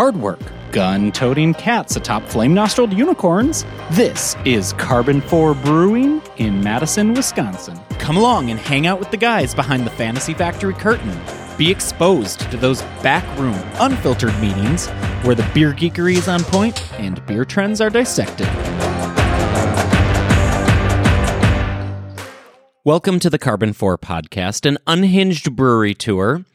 hard work, gun toting cats atop flame nostrilled unicorns. This is Karben4 Brewing in Madison, Wisconsin. Come along and hang out with the guys behind the Fantasy Factory curtain. Be exposed to those backroom, unfiltered meetings where the beer geekery is on point and beer trends are dissected. Welcome to the Karben4 podcast, an unhinged brewery tour.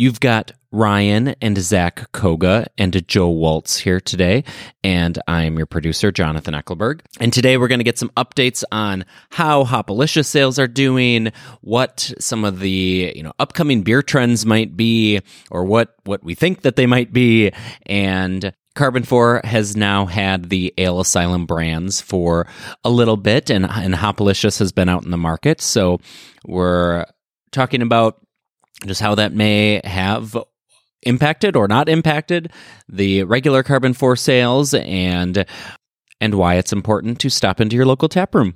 You've got Ryan and Zak Koga and Joe Walts here today, and I'm your producer, Jonathan Eckelberg. And today we're going to get some updates on how Hopalicious sales are doing, what some of the you know upcoming beer trends might be, or what what we think that they might be, and Karben4 has now had the Ale Asylum brands for a little bit, and, and Hopalicious has been out in the market. So we're talking about just how that may have impacted or not impacted the regular Karben4 sales and and why it's important to stop into your local tap room.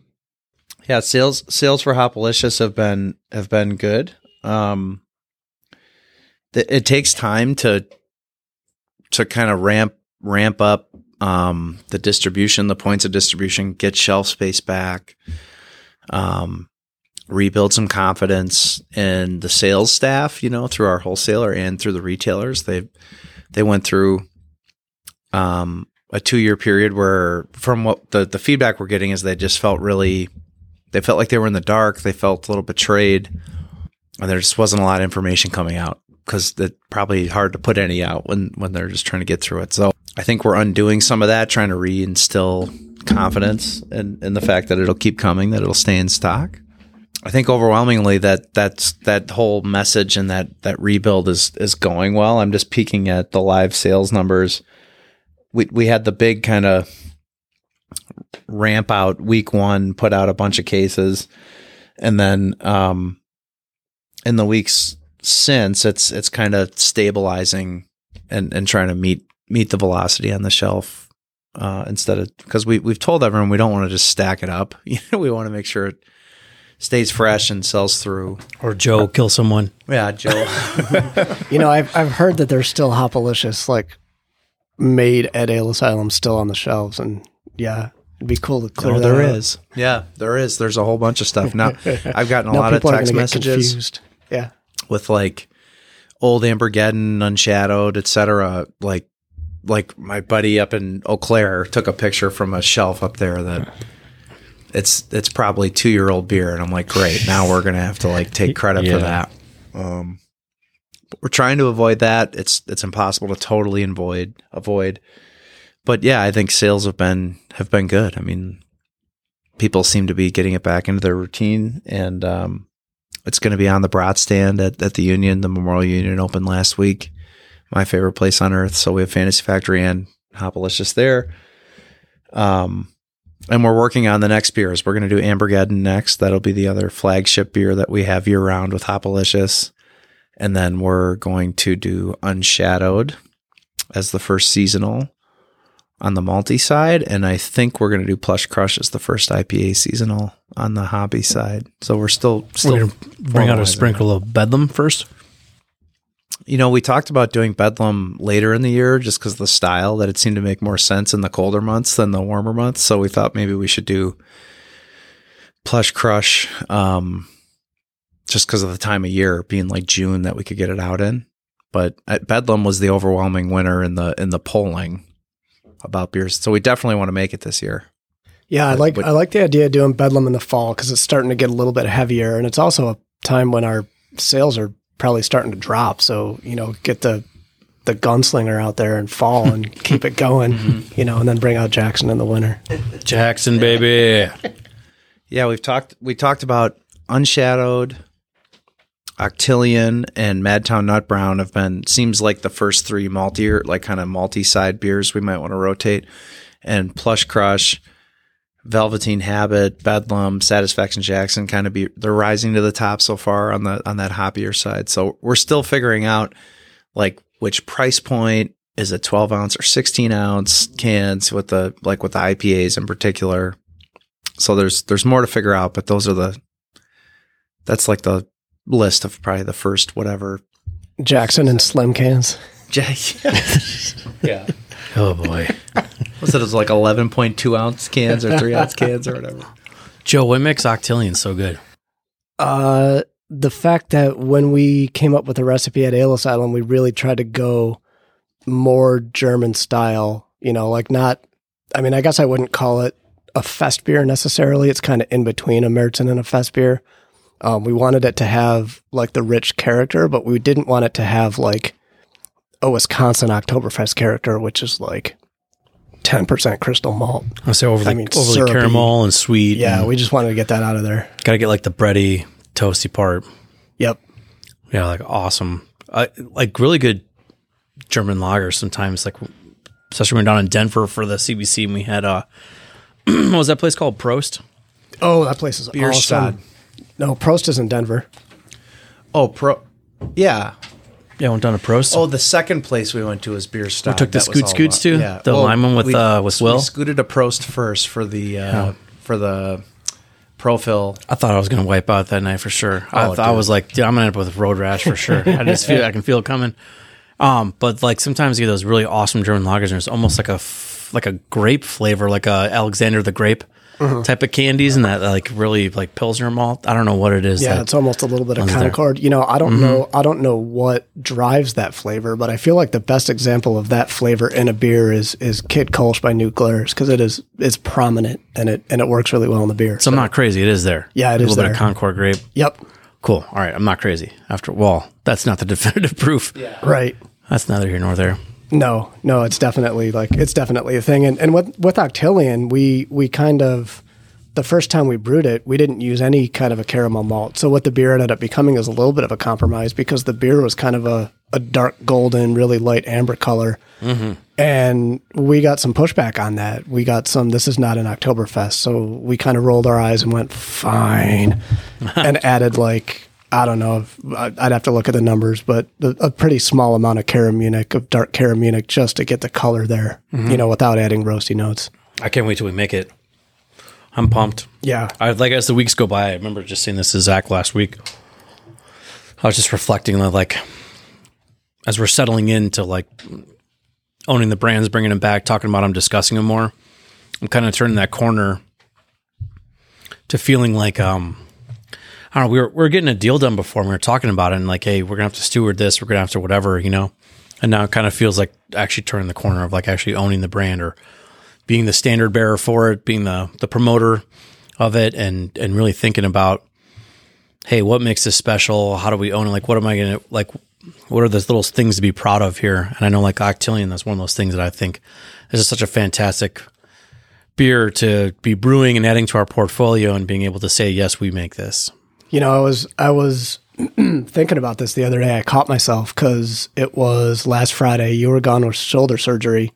Yeah, sales sales for Hopalicious have been have been good. Um, th- it takes time to to kind of ramp ramp up um, the distribution, the points of distribution, get shelf space back, um, rebuild some confidence in the sales staff. You know, through our wholesaler and through the retailers. They they went through um, a two year period where, from what the the feedback we're getting is, they just felt really they felt like they were in the dark. They felt a little betrayed, and there just wasn't a lot of information coming out because it's probably hard to put any out when when they're just trying to get through it. So I think we're undoing some of that, trying to reinstill confidence in, in the fact that it'll keep coming, that it'll stay in stock. I think overwhelmingly that that's that whole message and that that rebuild is is going well. I'm just peeking at the live sales numbers. We we had the big kind of ramp out week one, put out a bunch of cases, and then um, in the weeks since, it's it's kind of stabilizing and and trying to meet meet the velocity on the shelf uh, instead of because we we've told everyone we don't want to just stack it up. You know, we want to make sure it stays fresh and sells through. Or Joe kill someone. Yeah, Joe. You know, I've I've heard that there's still Hopalicious like made at Ale Asylum still on the shelves, and yeah, it'd be cool to oh, clear oh, that there out. is. Yeah, there is. There's a whole bunch of stuff now. I've gotten a Now lot of text gonna messages. Yeah, with like old Ambergeddon, Unshadowed, etc. Like like my buddy up in Eau Claire took a picture from a shelf up there that it's it's probably two year old beer, and I'm like, great. Now we're gonna have to like take credit Yeah. for that. Um, but we're trying to avoid that. It's it's impossible to totally avoid avoid. But yeah, I think sales have been have been good. I mean, people seem to be getting it back into their routine, and um, it's going to be on the brat stand at, at the Union. The Memorial Union opened last week. My favorite place on earth. So we have Fantasy Factory and Hopalicious there. Um, and we're working on the next beers. We're going to do Ambergeddon next. That'll be the other flagship beer that we have year round with Hopalicious. And then we're going to do Unshadowed as the first seasonal on the malty side. And I think we're going to do Plush Crush as the first IPA seasonal on the hoppy side. So we're still, still We're bring out a sprinkle of bedlam first. You know, we talked about doing Bedlam later in the year just because the style that it seemed to make more sense in the colder months than the warmer months. So we thought maybe we should do Plush Crush um, just because of the time of year being like June that we could get it out in. But Bedlam was the overwhelming winner in the in the polling about beers. So we definitely want to make it this year. yeah. I like but- I like the idea of doing Bedlam in the fall because it's starting to get a little bit heavier, and it's also a time when our sales are probably starting to drop. So you know, get the the gunslinger out there and fall and keep it going. Mm-hmm. You know, and then bring out Jackson in the winter. Jackson, baby. Yeah, we've talked we talked about Unshadowed, Oktillion, and Madtown Nut Brown have been seems like the first three maltier, like kind of malty side beers we might want to rotate. And Plush Crush, Velveteen Habit, Bedlam, Satisfaction Jackson kind of be they're rising to the top so far on the on that hoppier side. So we're still figuring out like which price point is a 12 ounce or 16 ounce cans with the like with the IPAs in particular. So there's there's more to figure out, but those are the that's like the list of probably the first whatever Jackson and slim cans. yeah. Oh boy. Was it, it was like 11.2 ounce cans or three ounce cans or whatever? Joe, what makes Oktillion so good? Uh, the fact that when we came up with the recipe at Ale Asylum, we really tried to go more German style. You know, like not. I mean, I guess I wouldn't call it a fest beer necessarily. It's kind of in between a Märzen and a fest beer. Um, we wanted it to have like the rich character, but we didn't want it to have like a Wisconsin Oktoberfest character, which is like ten percent crystal malt. I say over the I mean, over the syrupy. caramel and sweet. Yeah, and we just wanted to get that out of there. gotta get like the bready, toasty part. Yep. Yeah, like awesome. I like really good German lagers sometimes. Like especially when we were down in Denver for the CBC, and we had uh, what was that place called? Prost. Oh, that place is Bierstadt. awesome. No, Prost is in Denver. Oh, pro. Yeah. Yeah, went down to Prost. Oh, the second place we went to was Bierstadt. took the That was Scoot all Scoots about- too? The lime one with, uh, with we scooted to Prost first for the uh, for the Profil. I thought I was gonna wipe out that night for sure. I Oh, thought I dude. was like, dude, I'm gonna end up with road rash for sure. I just feel I can feel it coming. Um, but like sometimes you get those really awesome German lagers, and it's almost like a f- like a grape flavor, like a Alexander the grape Mm-hmm. type of candies, and that like really like pilsner malt. I don't know what it is. Yeah, it's almost a little bit of there. Concord. You know, I don't know I don't know what drives that flavor, but I feel like the best example of that flavor in a beer is is Kit Kolsch by New Glarus because it is it's prominent and it and it works really well in the beer. so I'm not crazy. It is there. Yeah, it a is little bit of. Concord grape. Yep. Cool. All right, I'm not crazy. After well, that's not the definitive proof. Yeah, Right. that's neither here nor there. No, no, it's definitely like it's definitely a thing. And and with with Oktillion, we we kind of the first time we brewed it, we didn't use any kind of a caramel malt. So what the beer ended up becoming is a little bit of a compromise because the beer was kind of a, a dark golden, really light amber color. Mm-hmm. And we got some pushback on that. We got some, this is not an Oktoberfest. So we kind of rolled our eyes and went, fine. and added like, I don't know, if, I'd have to look at the numbers, but the, a pretty small amount of Cara Munich, of dark Cara Munich, just to get the color there, you know, without adding roasty notes. I can't wait till we make it. I'm pumped. Yeah. I like as the weeks go by. I remember just seeing this to Zak last week. I was just reflecting on like as we're settling into like owning the brands, bringing them back, talking about them, discussing them more. I'm kind of turning that corner to feeling like um Don't know. We were we were getting a deal done before. And we were talking about it, and like, hey, we're gonna have to steward this. We're gonna have to whatever, you know. And now it kind of feels like actually turning the corner of like actually owning the brand or being the standard bearer for it, being the the promoter of it, and and really thinking about, hey, what makes this special? How do we own it? Like, what am I gonna like? What are the little things to be proud of here? And I know like Oktillion, that's one of those things that I think this is such a fantastic beer to be brewing and adding to our portfolio and being able to say, yes, we make this. You know, I was I was thinking about this the other day. I caught myself because it was last Friday. You were gone with shoulder surgery,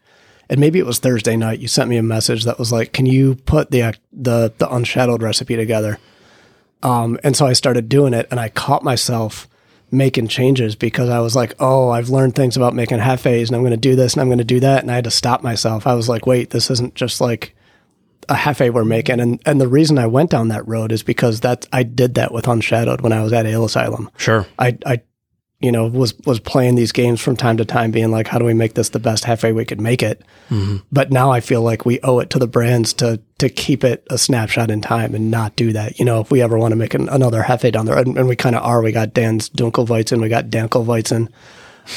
and maybe it was Thursday night. You sent me a message that was like, "Can you put the the the unshadowed recipe together?" Um, and so I started doing it, and I caught myself making changes because I was like, "Oh, I've learned things about making hefes, and I'm going to do this, and I'm going to do that," and I had to stop myself. I was like, "Wait, this isn't just like." A hefe we're making. And and the reason I went down that road is because that I did that with Unshadowed when I was at Ale Asylum. Sure. I I you know was was playing these games from time to time, being like, how do we make this the best hefe we could make it? But now I feel like we owe it to the brands to to keep it a snapshot in time and not do that. You know, if we ever want to make an, another hefe down there and, and we kind of are. We got Dan's Dunkelweizen, we got Dankelweizen,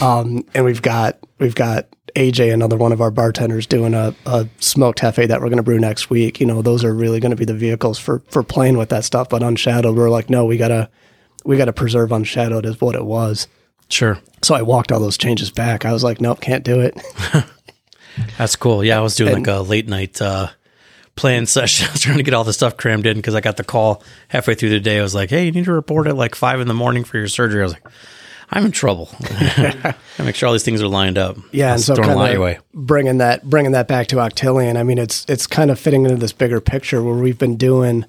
um, and we've got we've got AJ, another one of our bartenders, doing a, a smoked hefe that we're going to brew next week. You know, those are really going to be the vehicles for for playing with that stuff. But unshadowed, we're like, no, we gotta we gotta preserve unshadowed as what it was. Sure. So I walked all those changes back. I was like, nope, can't do it. That's cool. Yeah, I was doing like a late night uh, plan session. I was trying to get all the stuff crammed in because I got the call halfway through the day. I was like, "Hey, you need to report at like five in the morning for your surgery." I was like, "I'm in trouble. Gotta make sure all these things are lined up." Yeah, I and so a kind of bringing that bringing that back to Oktillion. I mean, it's it's kind of fitting into this bigger picture where we've been doing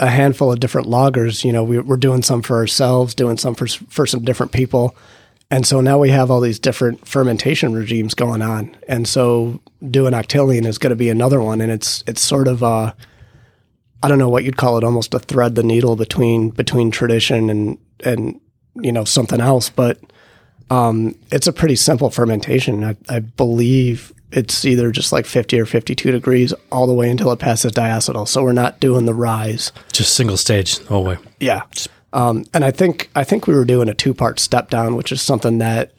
a handful of different lagers. You know, we, we're doing some for ourselves, doing some for for some different people, and so now we have all these different fermentation regimes going on. And so doing Oktillion is going to be another one, and it's it's sort of uh, I don't know what you'd call it, almost a thread the needle between between tradition and and you know something else, but Um, it's a pretty simple fermentation. I, I believe it's either just like 50 or 52 degrees all the way until it passes diacetyl. So we're not doing the rise. Just single stage the whole way. Yeah. Um, and I think I think we were doing a two part step down, which is something that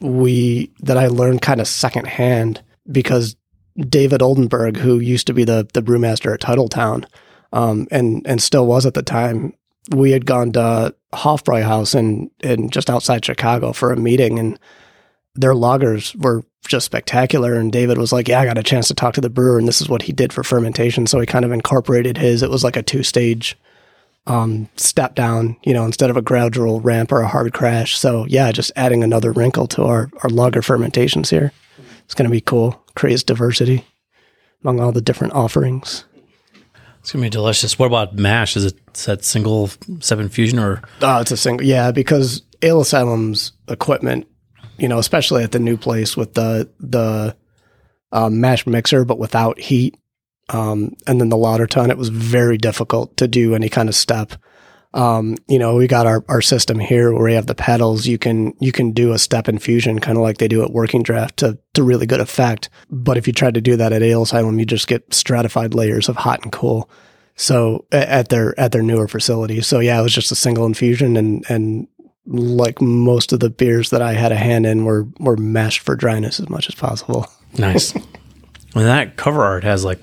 we that I learned kind of secondhand because David Oldenburg, who used to be the the brewmaster at Titletown, um, and and still was at the time, we had gone to Hofbräuhaus and in just outside Chicago for a meeting, and their lagers were just spectacular. And David was like, "Yeah, I got a chance to talk to the brewer, and this is what he did for fermentation." So he kind of incorporated his. It was like a two stage um, step down, you know, instead of a gradual ramp or a hard crash. So yeah, just adding another wrinkle to our our lager fermentations here. It's going to be cool. Creates diversity among all the different offerings. It's gonna be delicious. What about mash? Is it that single step infusion or Oh, it's a single. Yeah, because Ale Asylum's equipment, you know, especially at the new place with the the uh, mash mixer, but without heat, um, and then the lauter tun, it was very difficult to do any kind of step. Um, you know, we got our, our system here where we have the pedals. You can you can do a step infusion, kind of like they do at Working Draft, to to really good effect. But if you tried to do that at Ale Asylum, you just get stratified layers of hot and cool. So at their at their newer facility. So yeah, it was just a single infusion, and and like most of the beers that I had a hand in were were mashed for dryness as much as possible. nice? and that cover art has like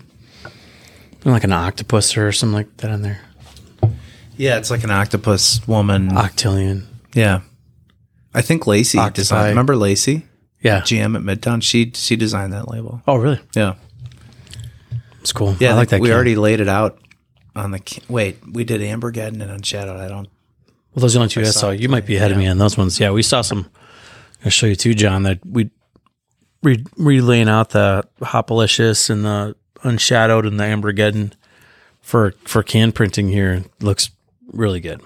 like an octopus or something like that in there. Yeah, it's like an octopus woman. Oktillion. yeah, I think Lacey Octopi. designed. Remember Lacey, Yeah. GM at Midtown? She she designed that label. Oh, really? Yeah, It's cool. yeah. I like that. We can. already laid it out on the. Wait, we did Ambergeddon and Unshadowed. I don't. Well, those are the only two I saw. You might be ahead of me on those ones. Yeah, we saw some. I'll show you too, John. That we re relaying out the Hopalicious and the Unshadowed and the Ambergeddon for for can printing here looks really good.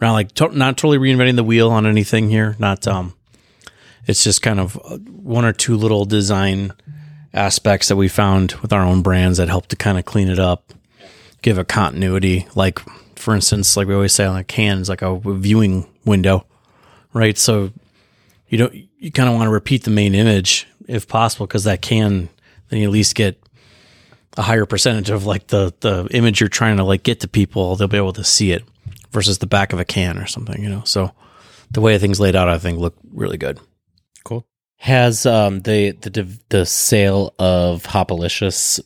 Not like to, not totally reinventing the wheel on anything here. Not um, it's just kind of uh, one or two little design aspects that we found with our own brands that help to kind of clean it up, give a continuity. Like for instance, like we always say on the cans, like a viewing window, right? So you don't you kind of want to repeat the main image if possible because that can then you at least get a higher percentage of like the the image you're trying to like get to people they'll be able to see it versus the back of a can or something you know so the way things laid out i think look really good Cool. Has um the the the sale of Hopalicious?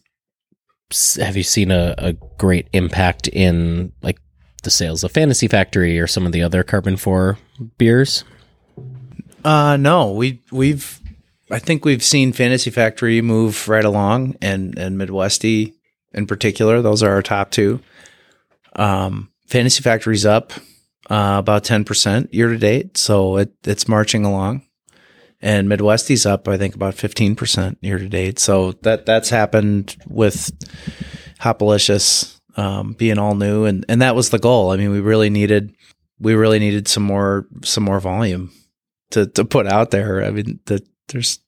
Have you seen a, a great impact in like the sales of Fantasy Factory or some of the other Karben Four beers? Uh, no, we we've. I think we've seen Fantasy Factory move right along, and and Midwesty in particular. Those are our top two. Um, Fantasy Factory's up uh, about ten percent year to date, so it it's marching along. And Midwesty's up, I think, about fifteen percent year to date. So that that's happened with Hopalicious um, being all new, and and that was the goal. I mean, we really needed we really needed some more some more volume to to put out there. I mean, the, there's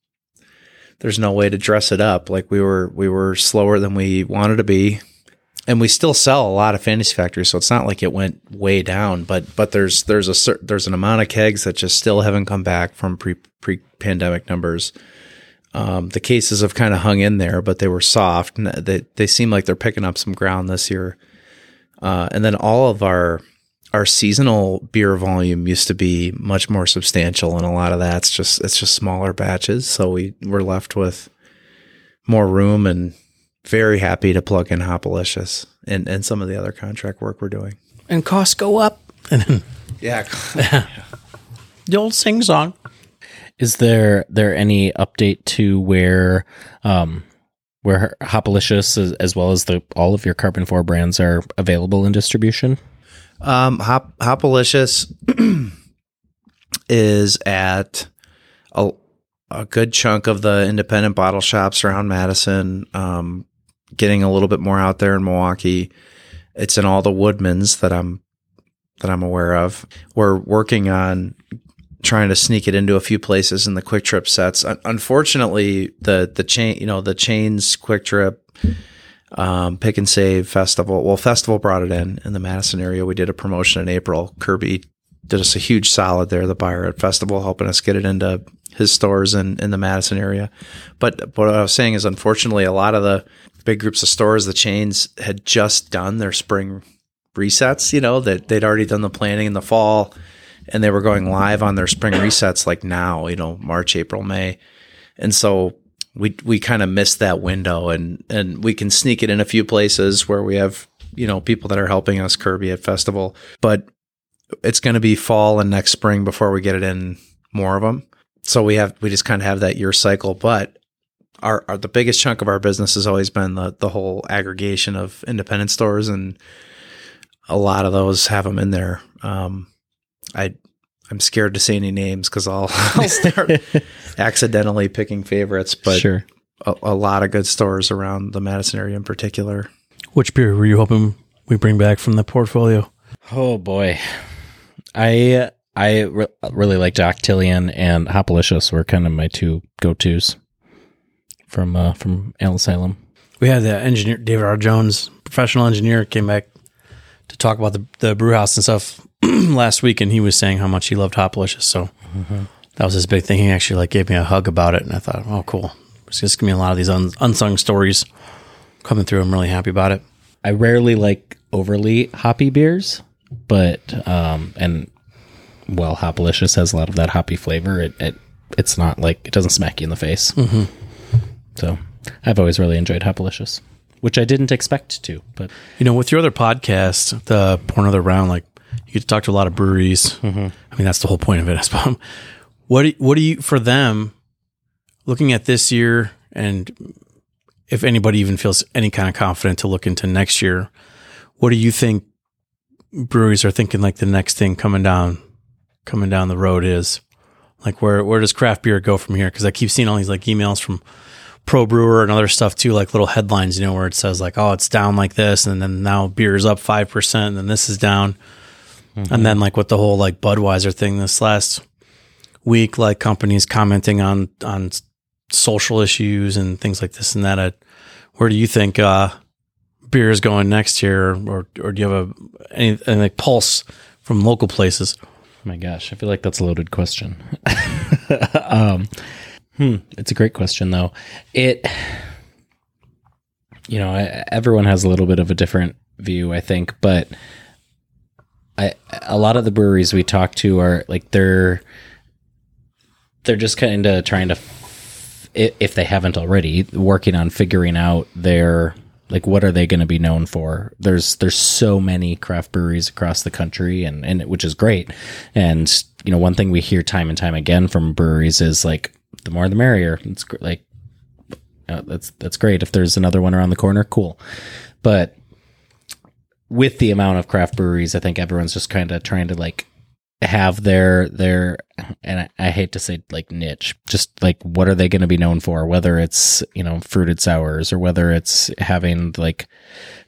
there's no way to dress it up. Like we were we were slower than we wanted to be, and we still sell a lot of Fantasy Factory, so it's not like it went way down. But but there's there's a cer- there's an amount of kegs that just still haven't come back from pre pre pandemic numbers. Um, the cases have kind of hung in there, but they were soft, and they they seem like they're picking up some ground this year. Uh, and then all of our our seasonal beer volume used to be much more substantial, and a lot of that's just it's just smaller batches. So we we're left with more room, and very happy to plug in Hopalicious and and some of the other contract work we're doing. and costs go up Yeah, the old sing song Is there there any update to where um where Hopalicious as, as well as the all of your Karben Four brands are available in distribution? Um, Hop Hopalicious is at a, a good chunk of the independent bottle shops around Madison. Um, getting a little bit more out there in Milwaukee. It's in all the Woodmans that I'm that I'm aware of. We're working on trying to sneak it into a few places in the Kwik Trip sets. Un- unfortunately, the the chain, you know, the chains Kwik Trip um, Pick and Save Festival. Well, Festival brought it in in the Madison area. We did a promotion in April. Kirby did us a huge solid there. The buyer at festival helping us get it into his stores in, in the Madison area. But what I was saying is, unfortunately, a lot of the big groups of stores, the chains had just done their spring resets. You know that they'd already done the planning in the fall, and they were going live on their spring resets like now. You know, March, April, May, and so we we kind of missed that window, and and we can sneak it in a few places where we have you know people that are helping us Kirby at festival, but it's going to be fall and next spring before we get it in more of them. So we have we just kind of have that year cycle, but our, our the biggest chunk of our business has always been the the whole aggregation of independent stores, and a lot of those have them in there. Um, I I'm scared to say any names because I'll, I'll start accidentally picking favorites, but sure. a, a lot of good stores around the Madison area in particular. Which beer were you hoping we bring back from the portfolio? Oh boy, I I re- really liked Oktillion and Hopalicious were kind of my two go tos from uh, from Ale Asylum. We had the engineer David R. Jones, professional engineer, came back to talk about the the brew house and stuff last week, and he was saying how much he loved Hopalicious. So that was his big thing. He actually like gave me a hug about it, and I thought, oh, cool. It's just gonna be a lot of these un- unsung stories coming through. I'm really happy about it. I rarely like overly hoppy beers, but um and well, Hopalicious has a lot of that hoppy flavor. It, it it's not like it doesn't smack you in the face. Mm-hmm. So I've always really enjoyed Hopalicious, which I didn't expect to, but You know, with your other podcast, the Pour Another Round, like you get to talk to a lot of breweries. Mm-hmm. I mean, that's the whole point of it, I suppose. What do, what do you for them looking at this year, and if anybody even feels any kind of confident to look into next year, what do you think breweries are thinking? Like the next thing coming down, coming down the road is like where where does craft beer go from here? Because I keep seeing all these like emails from pro brewer and other stuff too, like little headlines, you know, where it says like, oh, it's down like this, and then now beer is up five percent, and then this is down, and then like with the whole like Budweiser thing this last week, like companies commenting on on social issues and things like this and that. Uh, where do you think uh, beer is going next year, or or do you have a any, any like pulse from local places? my gosh, I feel like that's a loaded question. um, hmm, it's a great question though. It, you know, everyone has a little bit of a different view, I think, but I a lot of the breweries we talk to are like they're they're just kind of trying to if they haven't already working on figuring out their like what are they going to be known for? There's there's so many craft breweries across the country and and which is great. And you know one thing we hear time and time again from breweries is like the more the merrier. It's like that's that's great. If there's another one around the corner cool. But with the amount of craft breweries i think everyone's just kind of trying to like have their their and I, I hate to say like niche just like what are they going to be known for whether it's you know fruited sours or whether it's having like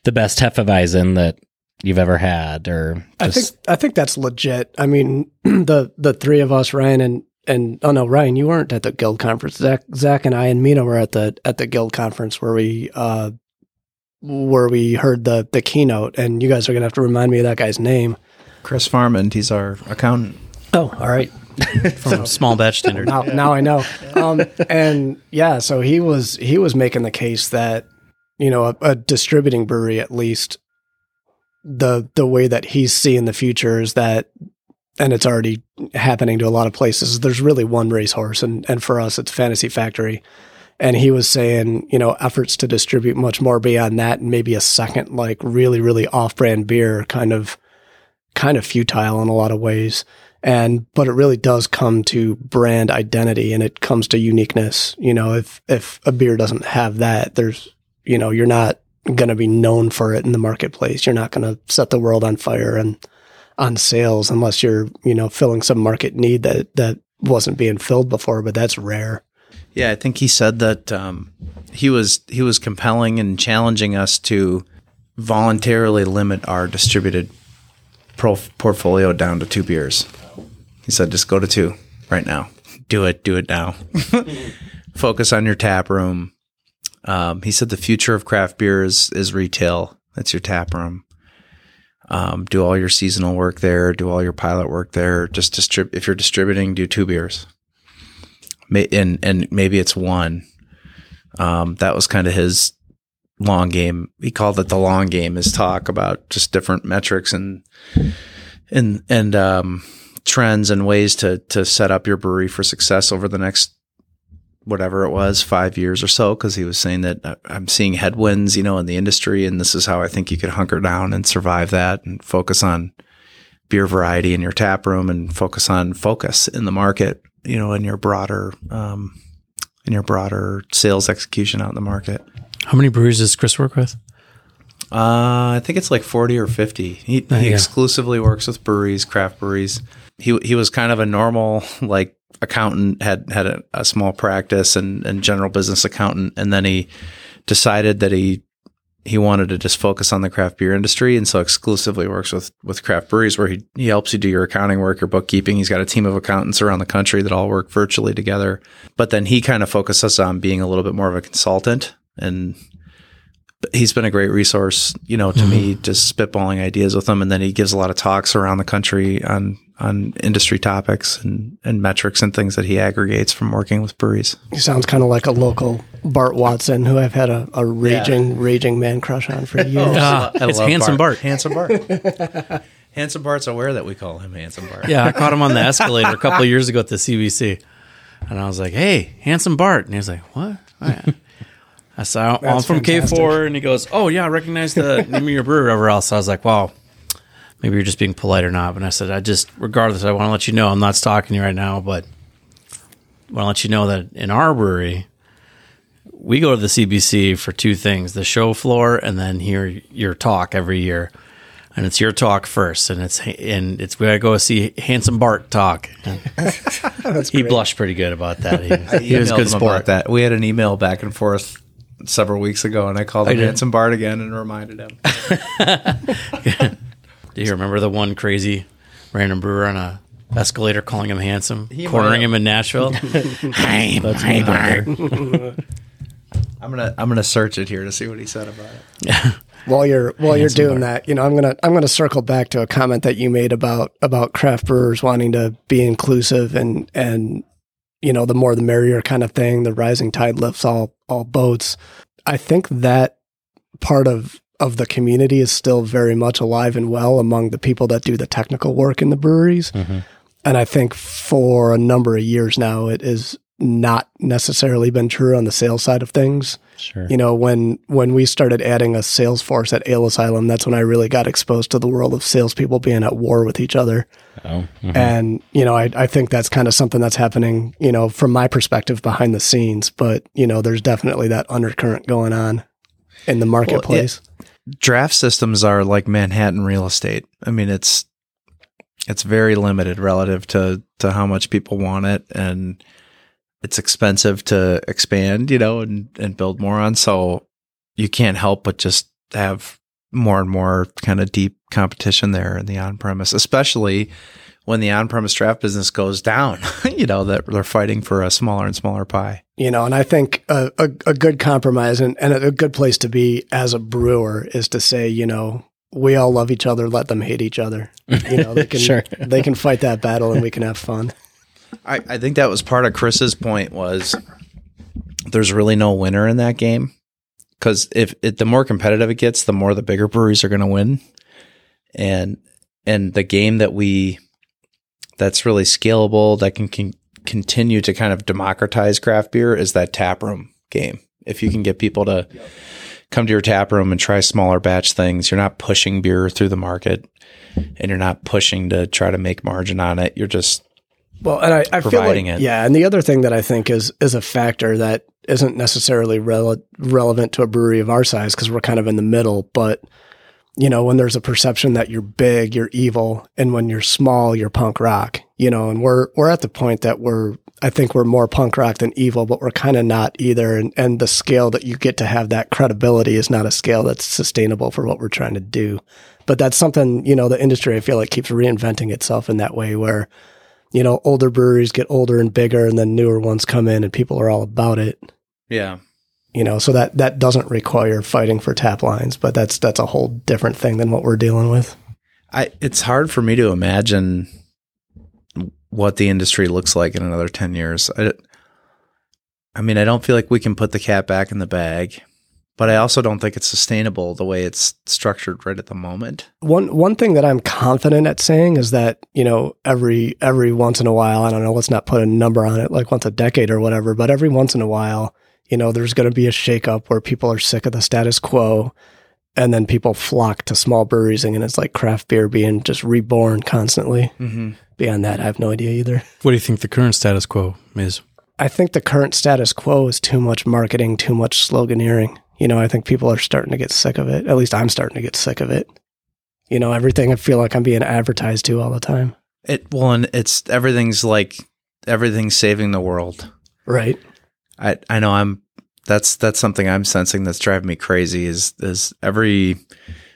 the best hefeweizen that you've ever had or I think I think that's legit. I mean, the the three of us, Ryan and and oh no, Ryan, you weren't at the guild conference. Zak, Zak and I and Mina were at the at the guild conference where we uh where we heard the the keynote. And you guys are gonna have to remind me of that guy's name. Chris Farmand, he's our accountant. Oh, all right. From small batch standard. Now, now I know. Um, and yeah, so he was he was making the case that you know a, a distributing brewery at least the the way that he's seeing the future is that and it's already happening to a lot of places there's really one racehorse and and for us it's fantasy factory and he was saying you know efforts to distribute much more beyond that and maybe a second like really really off-brand beer kind of kind of futile in a lot of ways. And but it really does come to brand identity and it comes to uniqueness. You know if if a beer doesn't have that there's you know you're not going to be known for it in the marketplace. You're not going to set the world on fire and on sales unless you're you know filling some market need that that wasn't being filled before but that's rare Yeah, I think he said that um, he was he was compelling and challenging us to voluntarily limit our distributed pro- portfolio down to two beers. He said, just go to two right now. Do it. Do it now. Focus on your tap room. Um, he said the future of craft beer is, is retail. That's your tap room. Um, do all your seasonal work there. Do all your pilot work there. Just distrib- if you're distributing, do two beers. And and maybe it's one. Um, that was kind of his long game. He called it the long game. His talk about just different metrics and and and um, trends and ways to to set up your brewery for success over the next whatever it was five years or so because he was saying that uh, i'm seeing headwinds you know in the industry and this is how i think you could hunker down and survive that and focus on beer variety in your tap room and focus on focus in the market you know in your broader um, in your broader sales execution out in the market How many breweries does Chris work with? uh, I think it's like 40 or 50. He, he yeah. exclusively works with breweries, craft breweries. He he was kind of a normal like accountant, had had a, a small practice and, and general business accountant, and then he decided that he he wanted to just focus on the craft beer industry, and so exclusively works with with craft breweries, where he he helps you do your accounting work, your bookkeeping. He's got a team of accountants around the country that all work virtually together. But then he kind of focuses on being a little bit more of a consultant and he's been a great resource, you know, to me, mm-hmm. just spitballing ideas with him. And then he gives a lot of talks around the country on on industry topics and, and metrics and things that he aggregates from working with breweries. He sounds kind of like a local Bart Watson, who I've had a, a raging, raging man crush on for years. Ah, it's love Handsome Bart. Handsome Bart. Handsome Bart's aware that we call him Handsome Bart. Yeah, I caught him on the escalator a couple of years ago at the CBC, and I was like, "Hey, handsome Bart," and he was like, "What?" I said, "I'm from fantastic. K4," and he goes, "Oh yeah, I recognize the name of your brewery, whatever else." I was like, "Wow, maybe you're just being polite or not." But I said, "I just, regardless, I want to let you know I'm not stalking you right now, but I want to let you know that in our brewery." We go to the CBC for two things: the show floor, and then hear your talk every year and it's your talk first, and it's and it's we gotta go see handsome Bart talk. And he blushed pretty good about that. He, he was a good sport. that. We had an email back and forth several weeks ago, and I called him did. Handsome Bart again and reminded him. Do you remember the one crazy random brewer on a escalator calling him handsome, He cornering him in Nashville? Hi, hi, Bart. I'm gonna I'm gonna search it here to see what he said about it. while you're while you're doing Bart. that, you know, I'm gonna I'm gonna circle back to a comment that you made about about craft brewers wanting to be inclusive and and you know the more the merrier kind of thing. The rising tide lifts all all boats. I think that part of of the community is still very much alive and well among the people that do the technical work in the breweries. And I think for a number of years now, it has not necessarily been true on the sales side of things Sure. you know when when we started adding a sales force at Ale Asylum, that's when I really got exposed to the world of salespeople being at war with each other. Oh, mhm. And you know, I I think that's kind of something that's happening, you know, from my perspective behind the scenes. But you know, there's definitely that undercurrent going on in the marketplace. Draft systems are like Manhattan real estate. I mean, it's it's very limited relative to to how much people want it, and it's expensive to expand, you know, and and build more on. So you can't help but just have more and more kind of deep competition there in the on premise, especially when the on premise draft business goes down. you know that they're fighting for a smaller and smaller pie. You know, and I think a, a, a good compromise and, and a good place to be as a brewer is to say, you know, we all love each other, let them hate each other. You know, they can Sure. they can fight that battle and we can have fun. I, I think that was part of Chris's point was there's really no winner in that game because if it, the more competitive it gets, the more the bigger breweries are going to win, and and the game that we that's really scalable that can, can continue to kind of democratize craft beer is that tap room game. If you can get people to come to your tap room and try smaller batch things, you're not pushing beer through the market, and you're not pushing to try to make margin on it. You're just Well, and I, I feel like, it. yeah. And the other thing that I think is is a factor that isn't necessarily rele- relevant to a brewery of our size because we're kind of in the middle. But you know, when there's a perception that you're big, you're evil, and when you're small, you're punk rock. You know, and we're we're at the point that we're I think we're more punk rock than evil, but we're kind of not either. And and the scale that you get to have that credibility is not a scale that's sustainable for what we're trying to do. But that's something you know the industry I feel like keeps reinventing itself in that way where you know, older breweries get older and bigger and then newer ones come in and people are all about it. yeah. You know, so that that doesn't require fighting for tap lines, but that's that's a whole different thing than what we're dealing with. I it's hard for me to imagine what the industry looks like in another 10 years. I, I mean, I don't feel like we can put the cat back in the bag, but I also don't think it's sustainable the way it's structured right at the moment. One one thing that I'm confident at saying is that you know every every once in a while, I don't know, let's not put a number on it, like once a decade or whatever, but every once in a while, you know, there's going to be a shakeup where people are sick of the status quo, and then people flock to small breweries, and it's like craft beer being just reborn constantly. Mm-hmm. Beyond that, I have no idea either. What do you think the current status quo is? I think the current status quo is too much marketing, too much sloganeering. You know, I think people are starting to get sick of it. At least I'm starting to get sick of it. You know, everything I feel like I'm being advertised to all the time. It well, and it's everything's like everything's saving the world. Right. I I know I'm that's that's something I'm sensing that's driving me crazy is is every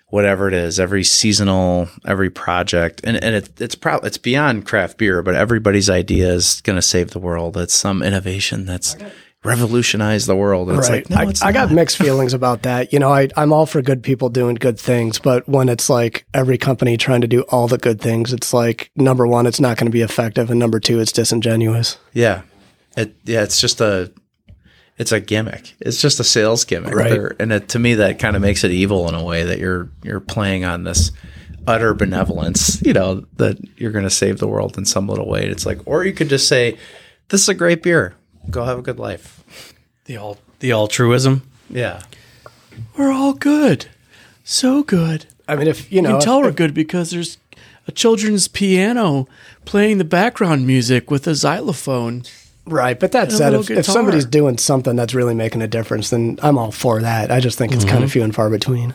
whatever it is, every seasonal, every project, and and it, it's probably it's beyond craft beer, but everybody's idea is going to save the world. It's some innovation that's revolutionized the world. And It's right. like no, I, it's I got mixed feelings about that. You know, I, I'm all for good people doing good things, but when it's like every company trying to do all the good things, it's like number one, it's not going to be effective, and number two, it's disingenuous. Yeah, it yeah, it's just a it's a gimmick. It's just a sales gimmick, Right. They're- and it, to me, that kind of makes it evil in a way that you're you're playing on this utter benevolence. You know that you're going to save the world in some little way. It's like, or you could just say, "This is a great beer. Go have a good life." The all the altruism. Yeah, We're all good, so good. I mean, if you know, You can tell if- we're good because there's a children's piano playing the background music with a xylophone. Right. But that said, if, if somebody's doing something that's really making a difference, then I'm all for that. I just think it's Mm-hmm. kind of few and far between.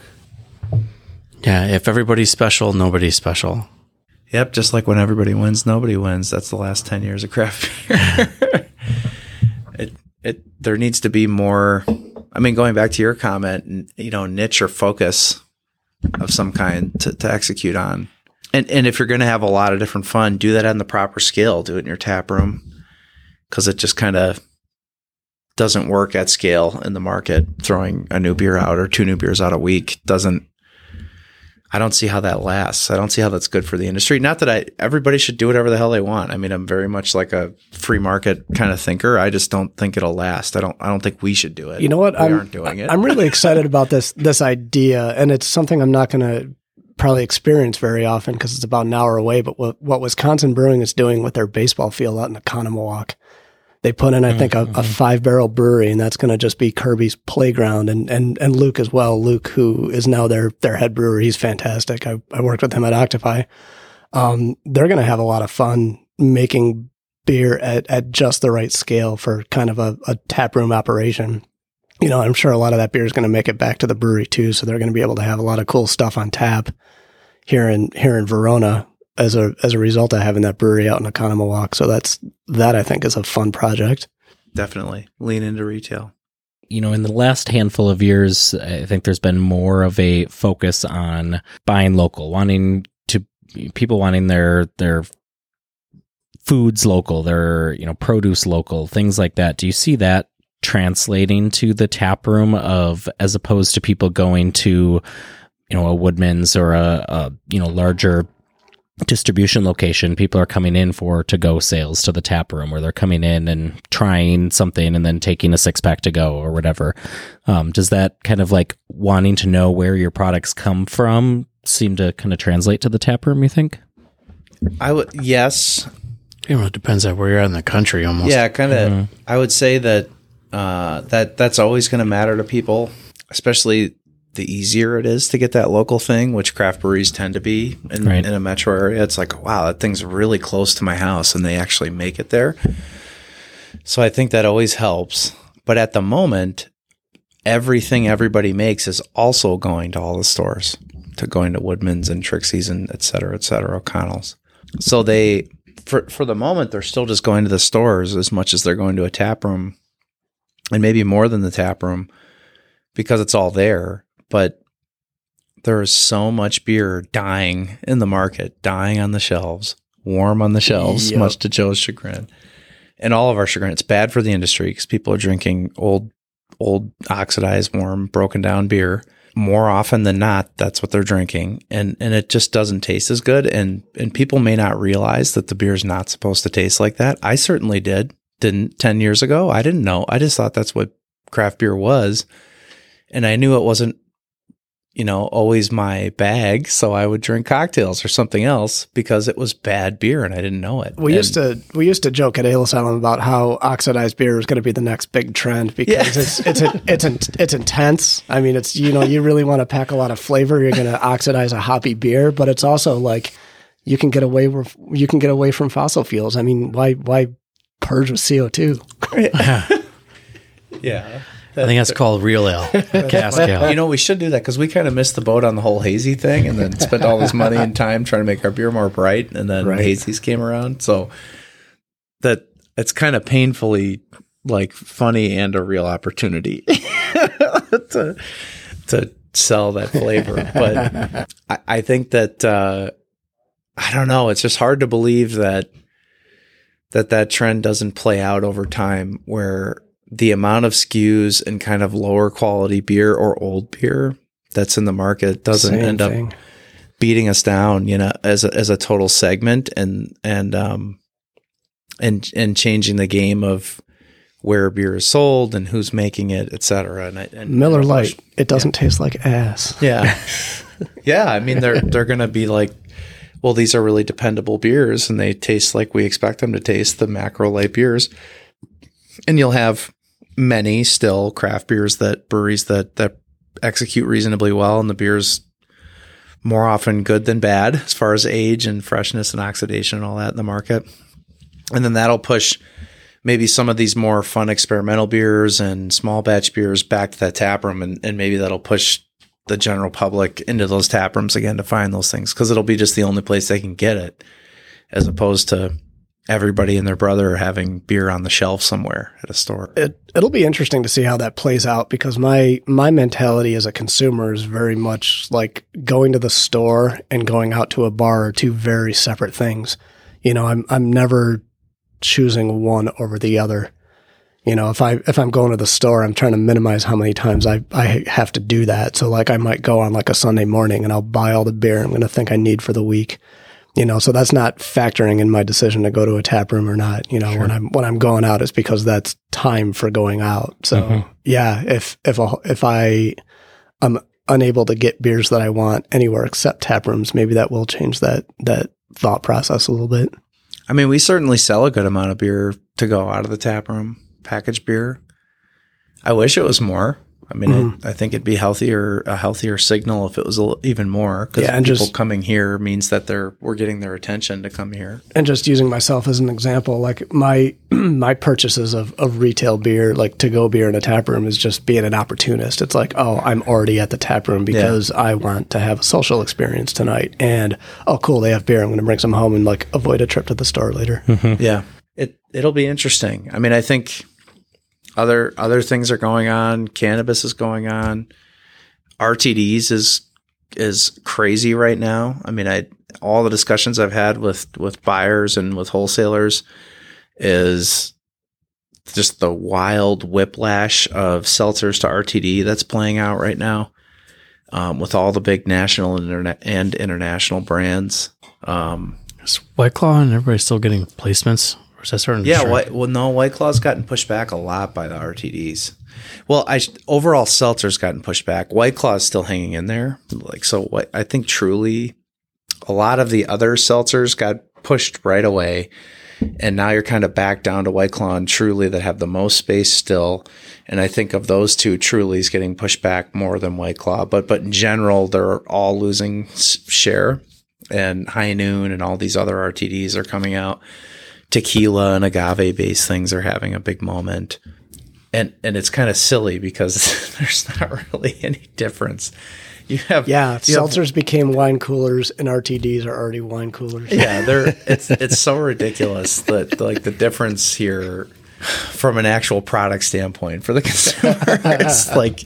Yeah, if everybody's special, nobody's special. yep. Just like when everybody wins, nobody wins. That's the last ten years of craft beer. it it there needs to be more. I mean, going back to your comment, you know, niche or focus of some kind to, to execute on. And and if you're going to have a lot of different fun, do that on the proper scale. Do it in your tap room because it just kind of doesn't work at scale in the market. Throwing a new beer out or two new beers out a week doesn't. I don't see how that lasts. I don't see how that's good for the industry. Not that I everybody should do whatever the hell they want. I mean, I'm very much like a free market kind of thinker. I just don't think it'll last. I don't. I don't think we should do it. You know what? We I'm, aren't doing it. I'm really excited about this this idea, and it's something I'm not going to probably experience very often because it's about an hour away. But what, what Wisconsin Brewing is doing with their baseball field out in the Oconomowoc, they put in, I think, a, a five barrel brewery, and that's going to just be Kirby's playground, and and and Luke as well. Luke, who is now their their head brewer, he's fantastic. I, I worked with him at Octopi. Um, they're going to have a lot of fun making beer at, at just the right scale for kind of a, a tap room operation you know, I'm sure a lot of that beer is going to make it back to the brewery too. So they're going to be able to have a lot of cool stuff on tap here in here in Verona as a as a result of having that brewery out in Oconomowoc. So that's that I think is a fun project. Definitely lean into retail. you know, in the last handful of years, I think there's been more of a focus on buying local, wanting to people wanting their their foods local, their you know produce local, things like that. Do you see that translating to the tap room of as opposed to people going to you know a Woodman's or a, a you know larger distribution location people are coming in for to go sales to the tap room where they're coming in and trying something and then taking a six pack to go or whatever um, does that kind of like wanting to know where your products come from seem to kind of translate to the tap room you think I would yes, You know, it depends on where you're at in the country almost. yeah, kind of. I would say that uh, that that's always going to matter to people, especially the easier it is to get that local thing, which craft breweries tend to be in, Right. in a metro area. It's like, wow, that thing's really close to my house, and they actually make it there. So I think that always helps. But at the moment, everything everybody makes is also going to all the stores, to going to Woodman's and Trixie's and et cetera, et cetera, O'Connell's. So they, for for the moment, they're still just going to the stores as much as they're going to a tap room, and maybe more than the tap room, because it's all there. But there is so much beer dying in the market, dying on the shelves, warm on the shelves, Yep. much to Joe's chagrin, and all of our chagrin. It's bad for the industry because people are drinking old, old oxidized, warm, broken down beer more often than not, that's what they're drinking, and and it just doesn't taste as good. And and people may not realize that the beer is not supposed to taste like that. I certainly did. Didn't ten years ago. I didn't know. I just thought that's what craft beer was, and I knew it wasn't you know, always my bag. So I would drink cocktails or something else because it was bad beer and I didn't know it. We And- used to we used to joke at Ale Asylum about how oxidized beer is going to be the next big trend because Yeah. it's it's it's it's, it's intense. I mean, it's you know you really want to pack a lot of flavor. You're going to oxidize a hoppy beer, but it's also like you can get away with you can get away from fossil fuels. I mean, why why purge with CO two? Yeah. I think that's called real ale, cask ale. You know, we should do that because we kind of missed the boat on the whole hazy thing and then spent all this money and time trying to make our beer more bright. And then Right. hazies came around. So that it's kind of painfully like funny and a real opportunity to, to sell that flavor. But I, I think that, uh, I don't know. It's just hard to believe that that that trend doesn't play out over time where the amount of skews and kind of lower quality beer or old beer that's in the market doesn't Same end up beating us down, you know, as a, as a total segment and and um and and changing the game of where beer is sold and who's making it, et cetera. And, and Miller Lite. It doesn't taste like ass. yeah. yeah. I mean, they're, they're going to be like, well, these are really dependable beers and they taste like we expect them to taste the macro light beers. And you'll have many still craft beers that breweries that, that execute reasonably well. And the beer's more often good than bad as far as age and freshness and oxidation and all that in the market. And then that'll push maybe some of these more fun experimental beers and small batch beers back to that tap room and, and maybe that'll push the general public into those tap rooms again to find those things because it'll be just the only place they can get it as opposed to everybody and their brother are having beer on the shelf somewhere at a store. it it'll be interesting to see how that plays out because my my mentality as a consumer is very much like going to the store and going out to a bar are two very separate things. You know, I'm I'm never choosing one over the other. You know, if I if I'm going to the store, I'm trying to minimize how many times I I have to do that. So like I might go on like a Sunday morning and I'll buy all the beer I'm going to think I need for the week. You know, so that's not factoring in my decision to go to a tap room or not. You know, when I'm when I'm going out, it's because that's time for going out. So mm-hmm. yeah, if if a, if I am unable to get beers that I want anywhere except tap rooms, maybe that will change that that thought process a little bit. I mean, we certainly sell a good amount of beer to go out of the tap room, packaged beer. I wish it was more. I mean, Mm-hmm. I, I think it'd be healthier, a healthier signal if it was a even more. Because Yeah, and people just- coming here means that they're we're getting their attention to come here. and just using myself as an example, like my my purchases of, of retail beer, like to go beer in a tap room, is just being an opportunist. It's like, oh, I'm already at the tap room because I want to have a social experience tonight, and oh, cool, they have beer. I'm going to bring some home and like avoid a trip to the store later. Yeah. It it'll be interesting. I mean, I think other other things are going on. Cannabis is going on. RTDs is is crazy right now. I mean, I all the discussions I've had with with buyers and with wholesalers is just the wild whiplash of seltzers to RTD that's playing out right now. Um, with all the big national and, interna- and international brands. Um, White Claw and everybody still getting placements? Or is that starting Yeah? White, well, no, White Claw's gotten pushed back a lot by the RTDs. Well, I overall seltzer's gotten pushed back. White Claw's still hanging in there. Like so, what I think truly, a lot of the other seltzers got pushed right away, and now you're kind of back down to White Claw and Truly that have the most space still. And I think of those two, Truly's getting pushed back more than White Claw. But but in general, they're all losing share. And High Noon and all these other RTDs are coming out tequila and agave based things are having a big moment. And and it's kind of silly because there's not really any difference. You have Yeah, you have- seltzers became wine coolers, and RTDs are already wine coolers. yeah, they're it's it's so ridiculous that like the difference here from an actual product standpoint for the consumer it's like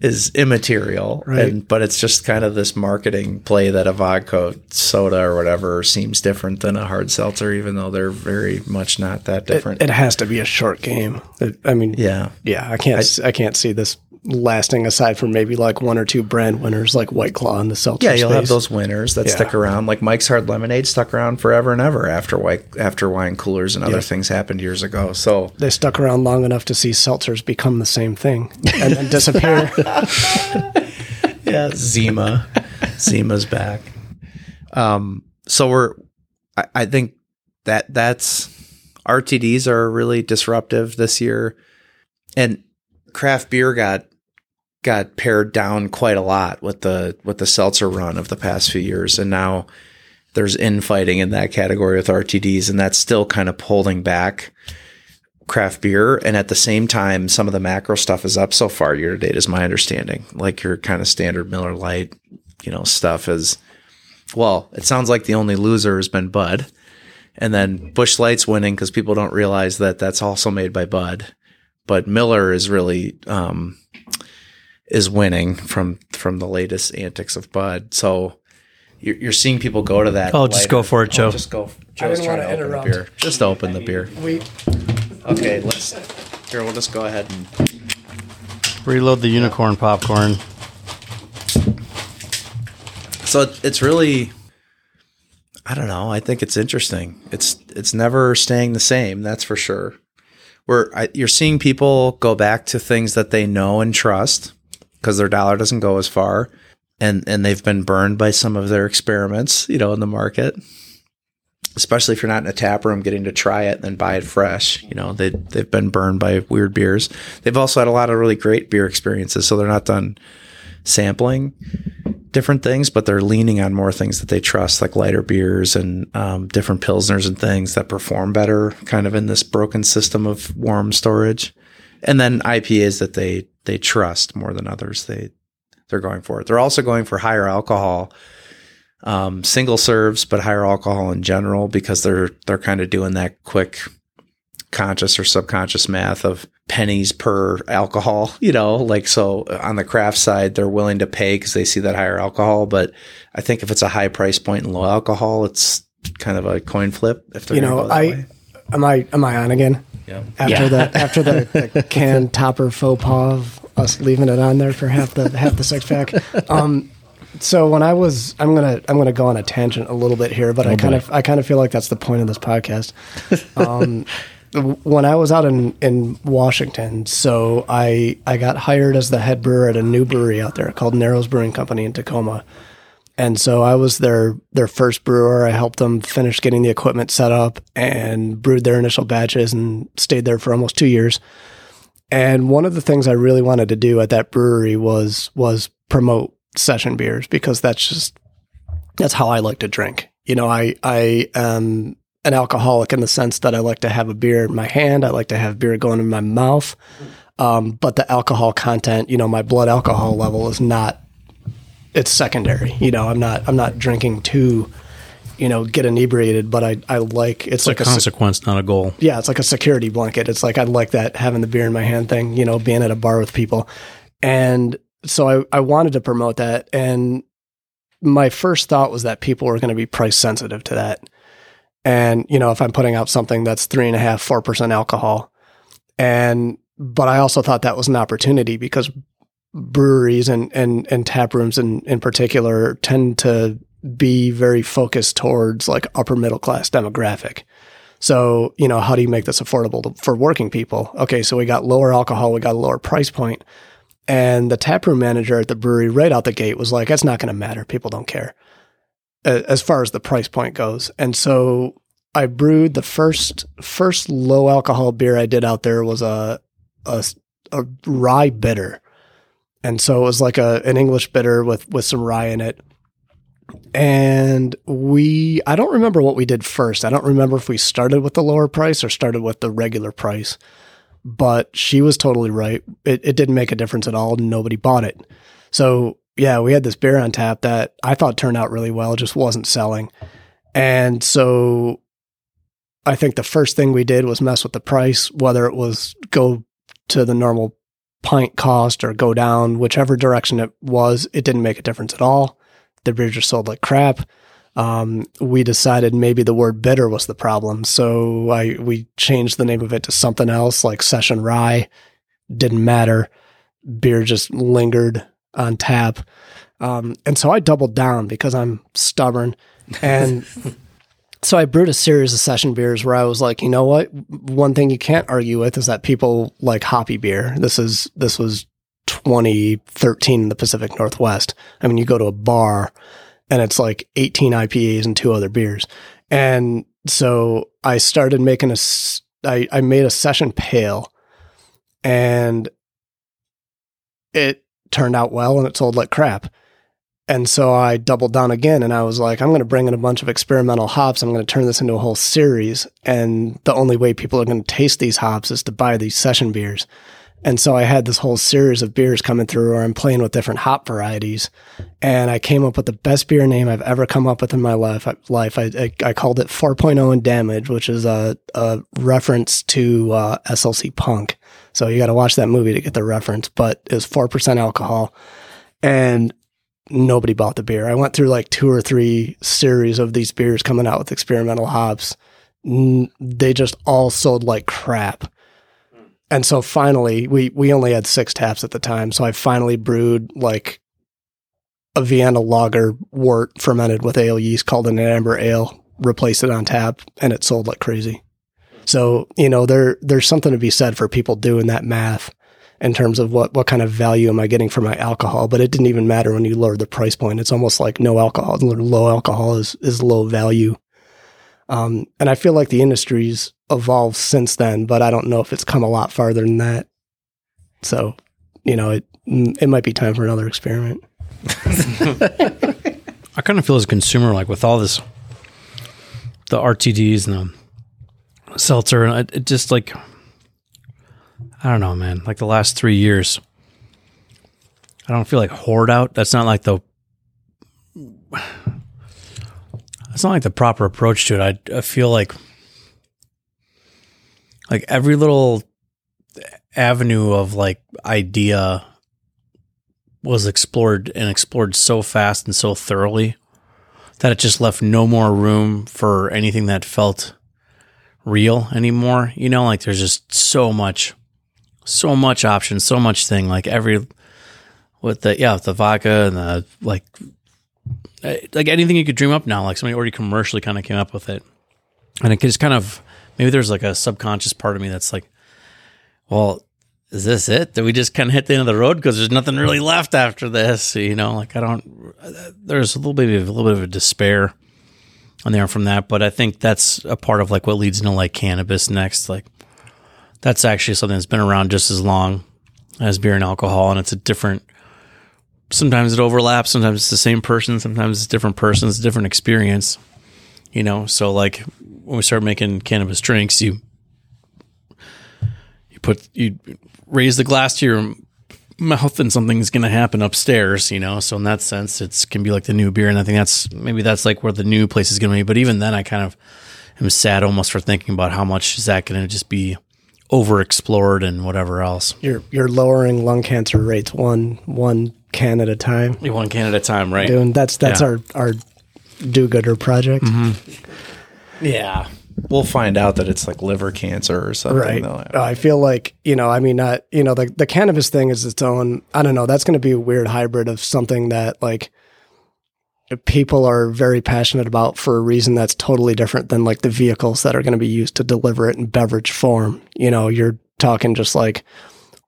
is immaterial. Right. And but it's just kind of this marketing play that a vodka soda or whatever seems different than a hard seltzer, even though they're very much not that It, different. it has to be a short game. It- I mean, yeah. yeah, I can't, I, I can't see this lasting aside from maybe like one or two brand winners like White Claw and the seltzer Yeah, you'll have those winners that Yeah. stick around. Like Mike's Hard Lemonade stuck around forever and ever after white after wine coolers and other Yeah. things happened years ago. So They stuck around long enough to see seltzers become the same thing and then disappear. yeah, Zima, Zima's back. Um, so we're, I, I think that that's RTDs are really disruptive this year, and craft beer got got pared down quite a lot with the with the seltzer run of the past few years, and now there's infighting in that category with RTDs, and that's still kind of holding back craft beer. And at the same time, some of the macro stuff is up so far year to date, is my understanding. Like your kind of standard Miller Lite, you know, stuff is. Well, it sounds like the only loser has been Bud, and then Busch Light's winning because people don't realize that that's also made by Bud. But Miller is really um, is winning from from the latest antics of Bud. So you're, you're seeing people go to that. Oh, just go for it, oh, Joe. just go. Joe's didn't trying wanna to open the interrupt. beer. Just open the beer. we Okay, let's. Here, we'll just go ahead and. Reload the unicorn popcorn. So it's really. I don't know. I think it's interesting. It's it's never staying the same. That's for sure. Where I, you're seeing people go back to things that they know and trust because their dollar doesn't go as far, and and they've been burned by some of their experiments, you know, in the market. Especially if you're not in a tap room, getting to try it and then buy it fresh. You know, they they've been burned by weird beers. They've also had a lot of really great beer experiences, so they're not done sampling different things, but they're leaning on more things that they trust, like lighter beers and um, different pilsners and things that perform better, kind of in this broken system of warm storage. And then IPAs that they they trust more than others. They they're going for it. They're also going for higher alcohol, um, single serves, but higher alcohol in general because they're they're kind of doing that quick conscious or subconscious math of pennies per alcohol, you know, like so on the craft side, they're willing to pay because they see that higher alcohol. But I think if it's a high price point and low alcohol, it's kind of a coin flip. If they're you know I way. am I am I on again yeah. after Yeah. the after the, the can topper faux pas of us leaving it on there for half the half the six pack. Um, so when I was, I'm gonna I'm gonna go on a tangent a little bit here, but I kind of I kind of feel like that's the point of this podcast. Um, when I was out in, in Washington, so I I got hired as the head brewer at a new brewery out there called Narrows Brewing Company in Tacoma. And so I was their their first brewer. I helped them finish getting the equipment set up and brewed their initial batches and stayed there for almost two years. And one of the things I really wanted to do at that brewery was was promote session beers because that's just that's how I like to drink. You know, I I am an alcoholic in the sense that I like to have a beer in my hand. I like to have beer going in my mouth. Um, but the alcohol content, you know, my blood alcohol level is not it's secondary. You know, I'm not I'm not drinking to, you know, get inebriated, but I I like it's, It's like a, se- consequence, not a goal. yeah, it's like a security blanket. It's like I like that having the beer in my hand thing, you know, being at a bar with people. And so I, I wanted to promote that. And my first thought was that people were going to be price sensitive to that. And, you know, if I'm putting out something that's three and a half, four percent alcohol. And but I also thought that was an opportunity because breweries and and, and tap rooms in, in particular tend to be very focused towards like upper middle class demographic. So, you know, how do you make this affordable to, for working people? Okay, so we got lower alcohol, we got a lower price point. And the taproom manager at the brewery right out the gate was like, that's not going to matter. People don't care as far as the price point goes. And so I brewed the first first low alcohol beer I did out there was a a, a rye bitter. And so it was like a an English bitter with with some rye in it. And we I don't remember what we did first. I don't remember if we started with the lower price or started with the regular price. But she was totally right. It it didn't make a difference at all. Nobody bought it. So yeah, we had this beer on tap that I thought turned out really well, just wasn't selling. And so I think the first thing we did was mess with the price, whether it was go to the normal pint cost or go down, whichever direction it was, it didn't make a difference at all. The beer just sold like crap. Um, we decided maybe the word bitter was the problem. So I we changed the name of it to something else like Session Rye. Didn't matter. beer just lingered on tap. Um, and so I doubled down because I'm stubborn. And so I brewed a series of session beers where I was like, you know what? One thing you can't argue with is that people like hoppy beer. This is, this was 2013 in the Pacific Northwest. I mean, you go to a bar and it's like 18 IPAs and two other beers. And so I started making a, I, I made a session pale and it turned out well and it sold like crap. And so I doubled down again and I was like, I'm going to bring in a bunch of experimental hops. I'm going to turn this into a whole series. And the only way people are going to taste these hops is to buy these session beers. And so I had this whole series of beers coming through where I'm playing with different hop varieties. And I came up with the best beer name I've ever come up with in my life. Life, I, I, I called it 4.0 and Damage, which is a, a reference to uh, SLC Punk. So you got to watch that movie to get the reference. But it was 4% alcohol. And nobody bought the beer. I went through like two or three series of these beers coming out with experimental hops. They just all sold like crap. And so finally, we we only had six taps at the time. So I finally brewed like a Vienna lager wort fermented with ale yeast called an amber ale, replaced it on tap, and it sold like crazy. So, you know, there there's something to be said for people doing that math in terms of what what kind of value am I getting for my alcohol. But it didn't even matter when you lowered the price point. It's almost like no alcohol, low alcohol is is low value. Um, and I feel like the industry's evolved since then, but I don't know if it's come a lot farther than that. So, you know, it it might be time for another experiment. I kind of feel as a consumer, like with all this, the RTDs and the seltzer, and it, it just like, I don't know, man. Like the last three years, I don't feel like hoard out. That's not like the, that's not like the proper approach to it. I, I feel like, like every little avenue of like idea was explored and explored so fast and so thoroughly that it just left no more room for anything that felt real anymore. You know, like there's just so much, so much options, so much thing. Like every with the yeah, with the vodka and the like, eh, like anything you could dream up now. Like somebody already commercially kind of came up with it, and it just kind of maybe there's like a subconscious part of me that's like, well, is this it? Did we just kind of hit the end of the road because there's nothing really left after this? You know, like I don't. There's a little bit of a little bit of a despair on there from that, but I think that's a part of like what leads into like cannabis next. Like that's actually something that's been around just as long as beer and alcohol, and it's a different. Sometimes it overlaps. Sometimes it's the same person. Sometimes it's different persons, different experience. You know, so like when we start making cannabis drinks, you you put you raise the glass to your mouth and something's going to happen upstairs, you know. So in that sense, it's can be like the new beer, and I think that's maybe that's like where the new place is going to be. But even then, I kind of am sad almost for thinking about how much is that going to just be overexplored and whatever else. You're you're lowering lung cancer rates one one can at a time. One can at a time, right? Doing that's that's Yeah. our our do gooder project. Yeah. We'll find out that it's like liver cancer or something. Right. though. Uh, I feel like, you know, I mean, uh, you know, the, the cannabis thing is its own, I don't know, that's going to be a weird hybrid of something that like people are very passionate about for a reason that's totally different than like the vehicles that are going to be used to deliver it in beverage form. You know, you're talking just like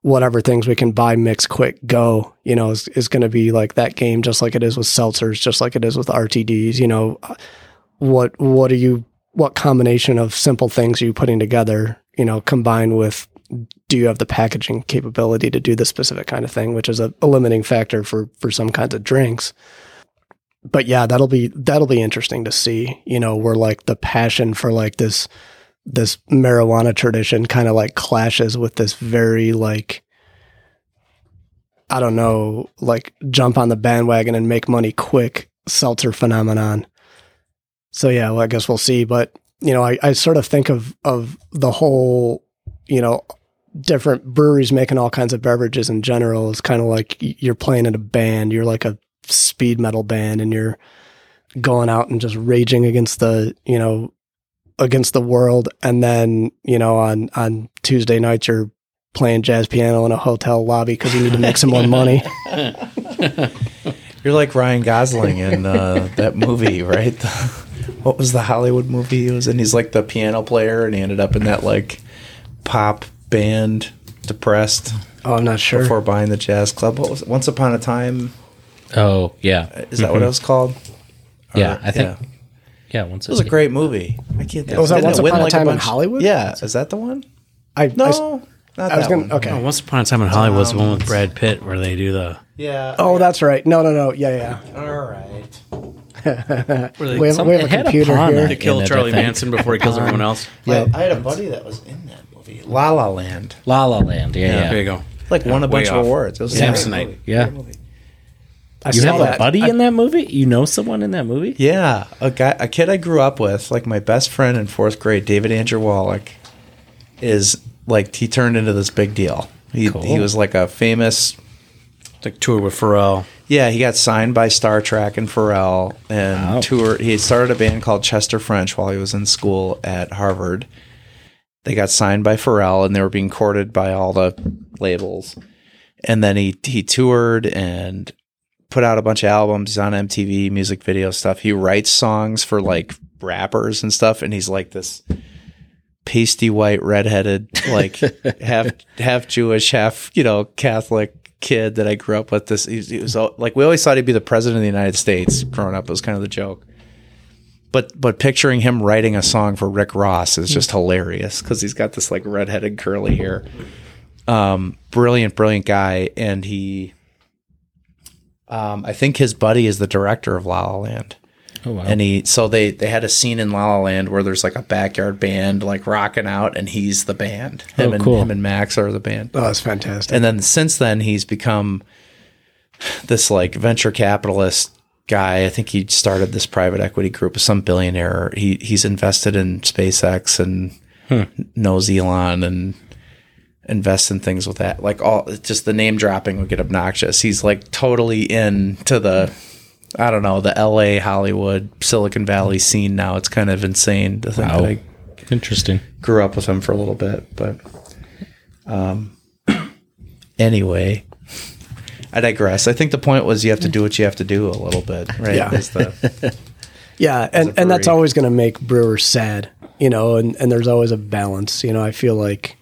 whatever things we can buy, mix, quick, go, you know, is, is going to be like that game, just like it is with seltzers, just like it is with RTDs, you know, uh, what, what are you, what combination of simple things are you putting together, you know, combined with do you have the packaging capability to do the specific kind of thing, which is a, a limiting factor for for some kinds of drinks. But yeah, that'll be that'll be interesting to see, you know, where like the passion for like this this marijuana tradition kind of like clashes with this very like I don't know, like jump on the bandwagon and make money quick seltzer phenomenon. So yeah, well, I guess we'll see. But you know, I, I sort of think of of the whole, you know, different breweries making all kinds of beverages in general is kind of like you're playing in a band. You're like a speed metal band, and you're going out and just raging against the, you know, against the world. And then you know, on on Tuesday nights, you're playing jazz piano in a hotel lobby because you need to make some more money. You're like Ryan Gosling in uh, that movie, right? The, what was the Hollywood movie he was in? He's like the piano player, and he ended up in that like pop band, depressed Oh, I'm not sure. before buying the jazz club. What was it? Once Upon a Time? Oh yeah, Is that what it mm-hmm. was called? yeah. Or- I think yeah. yeah. once it was a great movie. I can't. think. Was that didn't Once Upon a like, Time in Hollywood? Yeah, is that the one? I, No, I s- not I was that gonna. one. Okay. Oh, Once Upon a Time in Hollywood was the one with Brad Pitt where they do the. Yeah. Oh, that's right. No, no, no. Yeah, yeah. all right. Where they, We have, we have a had a computer pawn here. on they it. kill in it, I Charlie. Manson before he kills uh-huh. everyone else. Yeah. I, I had a buddy that was in that movie, La La Land. La La Land. Yeah, yeah. There you go. Like won a bunch off. of awards. It was a great Samsonite. movie. Yeah. Great movie. I You saw have a that. buddy I- in that movie? You know someone in that movie? Yeah, a guy, a kid I grew up with, like my best friend in fourth grade, David Andrew Wallach, is like he turned into this big deal. He Cool. he was like a famous. Like toured with Pharrell. Yeah, he got signed by Star Trak and Pharrell and Wow. toured. He started a band called Chester French while he was in school at Harvard. They got signed by Pharrell and they were being courted by all the labels. And then he he toured and put out a bunch of albums. He's on MTV, music video stuff. He writes songs for like rappers and stuff. And he's like this pasty white, redheaded, like half half Jewish, half you know Catholic kid that I grew up with. This he, was- he was all- like we always thought he'd be the president of the United States. Growing up, it was kind of the joke. But but picturing him writing a song for Rick Ross is just hilarious because he's got this like redheaded curly hair. Um, brilliant, brilliant guy, and he. Um, I think his buddy is the director of La La Land. Oh wow. And he so they they had a scene in La La Land where there's like a backyard band like rocking out and he's the band. Him Oh, and cool. him and Max are the band. Oh, that's fantastic. And then since then he's become this like venture capitalist guy. I think he started this private equity group with some billionaire. He he's invested in SpaceX and knows Elon and invests in things with that. Like all just the name dropping would get obnoxious. He's like totally into the I don't know, the LA, Hollywood, Silicon Valley scene now. It's kind of insane to think Wow. that I Interesting. grew up with him for a little bit, but um anyway, I digress. I think the point was you have to do what you have to do a little bit, right? Yeah. Is the- Yeah, and, and that's always going to make brewers sad, you know, and, and there's always a balance. You know, I feel like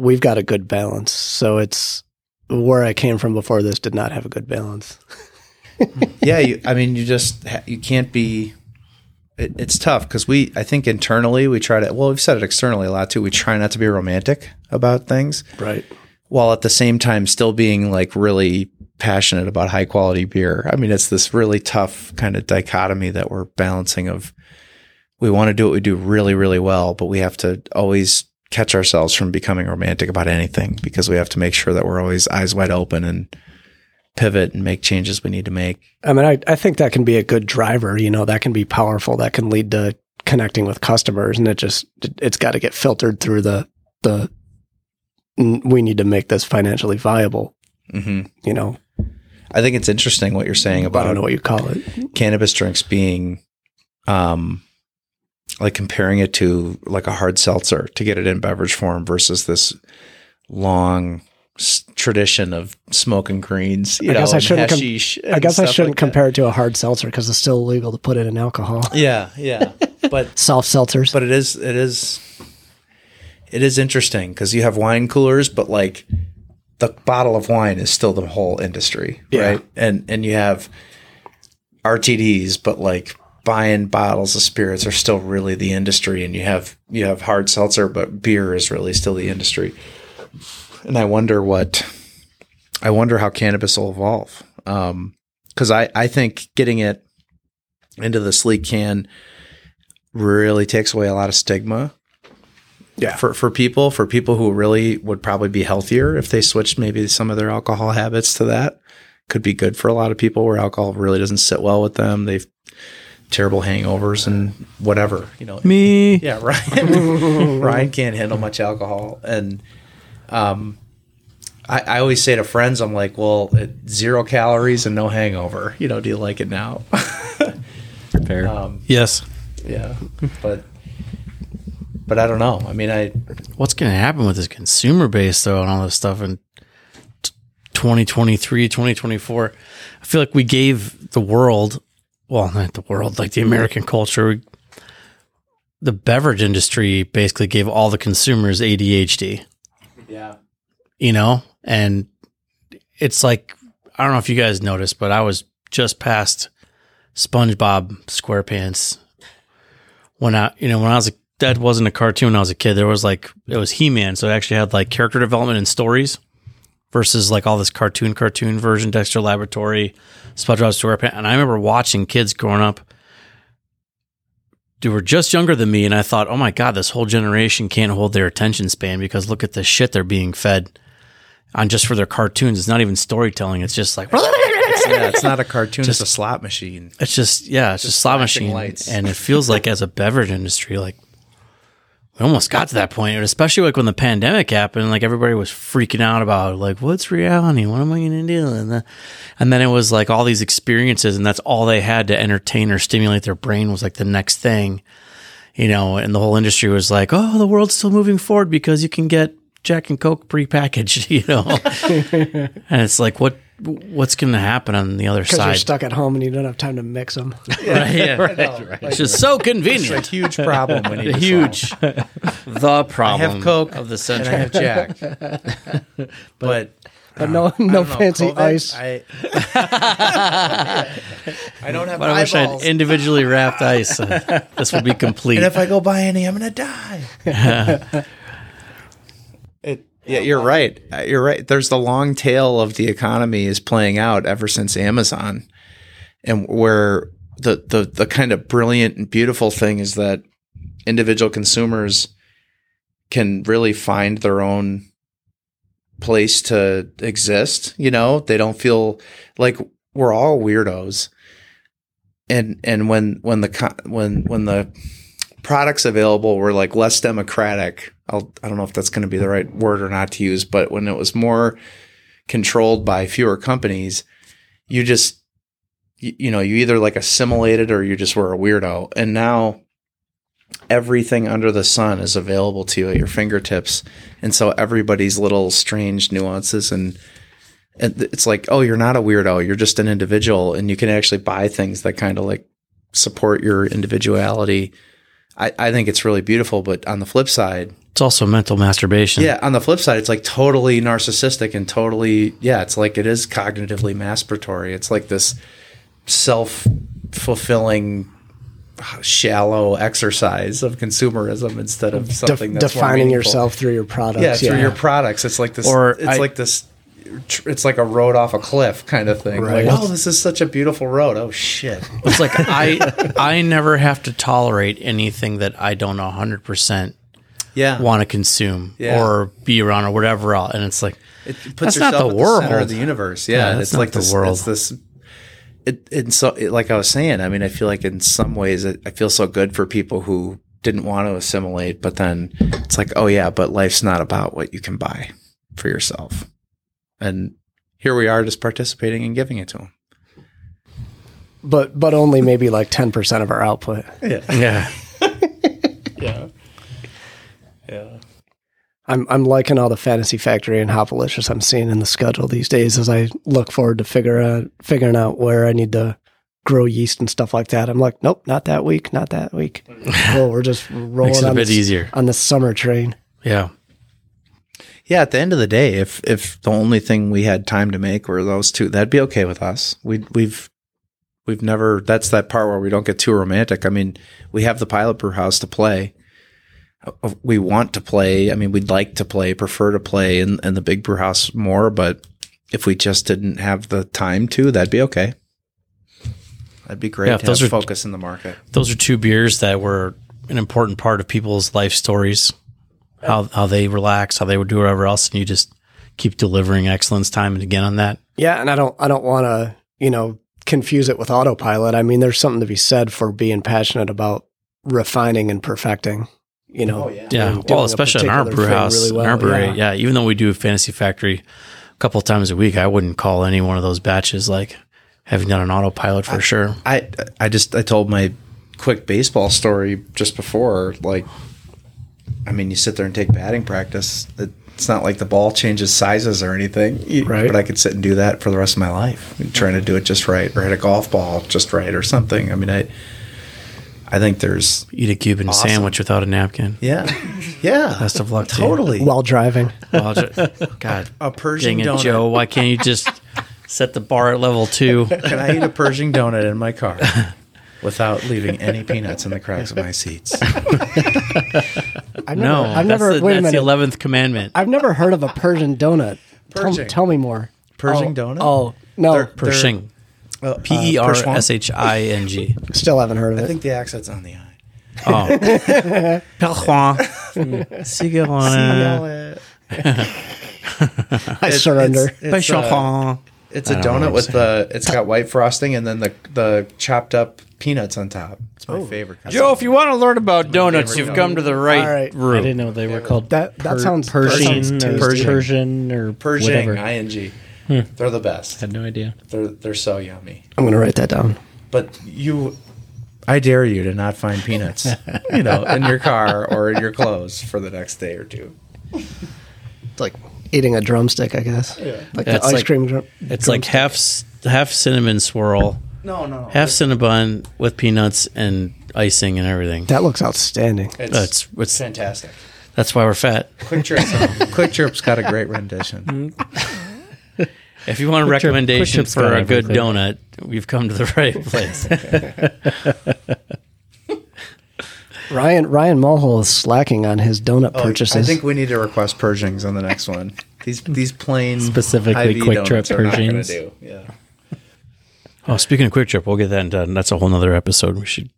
we've got a good balance. So it's where I came from before this did not have a good balance. yeah, you, I mean, you just you can't be. It, it's tough because we, I think internally we try to. Well, we've said it externally a lot too. We try not to be romantic about things, Right. while at the same time still being like really passionate about high quality beer. I mean, it's this really tough kind of dichotomy that we're balancing of. We want to do what we do really, really well, but we have to always catch ourselves from becoming romantic about anything because we have to make sure that we're always eyes wide open and pivot and make changes we need to make. I mean, I, I think that can be a good driver, you know, that can be powerful. That can lead to connecting with customers and it just, it's got to get filtered through the, the, we need to make this financially viable, hmm you know, I think it's interesting what you're saying about I don't know what you call it. cannabis drinks being, um, like comparing it to like a hard seltzer to get it in beverage form versus this long s- tradition of smoking greens. You I know, guess I shouldn't com- I guess I shouldn't compare it to a hard seltzer because it's still illegal to put it in alcohol. Yeah, yeah, but Soft seltzers. but it is it is it is interesting because you have wine coolers, but like the bottle of wine is still the whole industry, Yeah. right? And and you have RTDs, but like buying bottles of spirits are still really the industry, and you have you have hard seltzer, but beer is really still the industry. And I wonder what I wonder how cannabis will evolve. Um, because I I think getting it into the sleek can really takes away a lot of stigma yeah. for for people for people who really would probably be healthier if they switched maybe some of their alcohol habits to that could be good for a lot of people where alcohol really doesn't sit well with them they've terrible hangovers and whatever you know Me. yeah ryan ryan can't handle much alcohol and um I, I always say to friends i'm like well it, zero calories and no hangover you know do you like it now Fair. um Yes. yeah, but but I don't know. I mean, I what's going to happen with this consumer base though, and all this stuff in 2023, 2024. I feel like we gave the world, well, not the world, like the American culture, the beverage industry basically gave all the consumers ADHD. Yeah. you know, and it's like I don't know if you guys noticed, but I was just past SpongeBob SquarePants when I, you know, when I was a that wasn't a cartoon when I was a kid. There was like it was He Man, so it actually had like character development and stories versus like all this cartoon cartoon version, Dexter Laboratory, SpongeBob SquarePants. And I remember watching kids growing up who were just younger than me, and I thought, oh my god, this whole generation can't hold their attention span because look at the shit they're being fed on just for their cartoons. It's not even storytelling. It's just like yeah, it's not a cartoon; it's a slot machine. it's just yeah, it's just, slot machine, lights. and it feels like as a beverage industry, like we almost got to that point, especially like when the pandemic happened, like everybody was freaking out about like what's reality, what am I going to do, and then, and then it was like all these experiences, and that's all they had to entertain or stimulate their brain was like the next thing, you know, and the whole industry was like, oh, the world's still moving forward because you can get Jack and Coke prepackaged, you know, and it's like what what's going to happen on the other side? Because you're stuck at home and you don't have time to mix them. Right, yeah. It's just so convenient. It's a huge problem. We need The huge, the problem Coke of the and century. I have Jack, but But no, I no don't know, fancy COVID, ice. I, I don't have But I wish I had individually wrapped ice. Uh, this would be complete. and if I go buy any, I'm gonna die. Yeah, you're right. Uh, You're right. There's the long tail of the economy is playing out ever since Amazon, and where the the the kind of brilliant and beautiful thing is that individual consumers can really find their own place to exist. You know, they don't feel like we're all weirdos. And and when when the when when the products available were like less democratic, I'll, I don't know if that's going to be the right word or not to use, but when it was more controlled by fewer companies, you just you, you know you either like assimilated or you just were a weirdo. And now everything under the sun is available to you at your fingertips. And so everybody's little strange nuances and and it's like oh you're not a weirdo. You're just an individual and you can actually buy things that kind of like support your individuality I, I think it's really beautiful but on the flip side it's also mental masturbation. yeah on the flip side it's like totally narcissistic and totally yeah it's like it is cognitively masturbatory it's like this self-fulfilling shallow exercise of consumerism instead of Def- something that's defining yourself through your products. yeah through your products it's like this Or it's I- like this tr- it's like a road off a cliff kind of thing Right. like oh this is such a beautiful road oh shit It's like I I never have to tolerate anything that I don't 100% yeah want to consume Yeah. or be around or whatever else. And it's like it puts That's yourself not the at world. the center of the universe yeah, Yeah, that's it's not like the this world. it's this it, and so it, like i was saying i mean i feel like in some ways it, i feel so good for people who didn't want to assimilate but then it's like oh yeah but life's not about what you can buy for yourself and here we are just participating and giving it to them but but only maybe like ten percent of our output. yeah. Yeah. Yeah. I'm I'm liking all the Fantasy Factory and how Hopalicious I'm seeing in the schedule these days as I look forward to figure out figuring out where I need to grow yeast and stuff like that. I'm like, nope, not that week, not that week. well, we're just rolling Makes it a bit this, easier. on the summer train. Yeah. Yeah at the end of the day if if the only thing we had time to make were those two that'd be okay with us. We we've we've never that's that part where we don't get too romantic. I mean we have the pilot brew house to play. Uh, we want to play. I mean we'd like to play prefer to play in, in the big brew house more but if we just didn't have the time to that'd be okay. That'd be great Yeah, to those are- focus in the market. Those are two beers that were an important part of people's life stories. How how they relax, how they would do whatever else, and you just keep delivering excellence time and again on that. Yeah, and I don't I don't want to, you know, confuse it with autopilot. I mean, there's something to be said for being passionate about refining and perfecting, you know. Oh, yeah, doing well, especially in our brew house, really in our brewery. Yeah. Yeah. even though we do a Fantasy Factory a couple of times a week, I wouldn't call any one of those batches like having done an autopilot for sure. I I just I told my quick baseball story just before like I mean, you sit there and take batting practice. It's not like the ball changes sizes or anything. You- Right. But I could sit and do that for the rest of my life, trying to do it just right, or hit a golf ball just right, or something. I mean, I, I think there's, Eat a Cuban Awesome. sandwich without a napkin. yeah, yeah, Best of luck to you. totally. While driving. Well, ju- God, a Persian dang it, donut. Joe. Why can't you just set the bar at level two? Can I eat a Persian donut in my car without leaving any peanuts in the cracks of my seats? I've never, No, I've that's, never, the, wait a that's the eleventh commandment. I've never heard of a Persian donut. Tell, Pershing. tell me more. Pershing oh, donut? Oh, no. They're- Pershing. Uh, P E R S H I N G. Still haven't heard of it. I think the accent's on the I. Oh. Perchoir. Cigarette. I surrender. It's, it's, uh, Perchoir. it's a I don't know donut what with the. It's got white frosting and then the the chopped up peanuts on top. It's my oh. favorite. kind. Joe, if you want to learn about donuts, you've come to the right, All right. I didn't know they were called That that sounds that Persian sounds or tasty. Persian, or Pershing, whatever. ing. Hmm. They're the best. had no idea. They're they're so yummy. I'm gonna write that down. But you, I dare you to not find peanuts, you know, in your car or in your clothes for the next day or two. It's like eating a drumstick, I guess. Yeah. Like That's the ice like- cream. Drum- It's like half s- half cinnamon swirl, No, no, no. half cinnabon with peanuts and icing and everything. that looks outstanding. It's, That's it's, fantastic. that's why we're fat. Kwik Trip, Kwik Trip's got a great rendition. If you want a Kwik Trip- recommendation Kwik Trip's for got a good everything. donut, we've come to the right place. Ryan Ryan Mulhall is slacking on his donut Oh, purchases. I think we need to request Pershings on the next one. These these plain Specifically IV Kwik Trip donuts are not gonna Pershings. do. Yeah. Oh, speaking of Kwik Trip, we'll get that done. Uh, that's a whole nother episode. We should.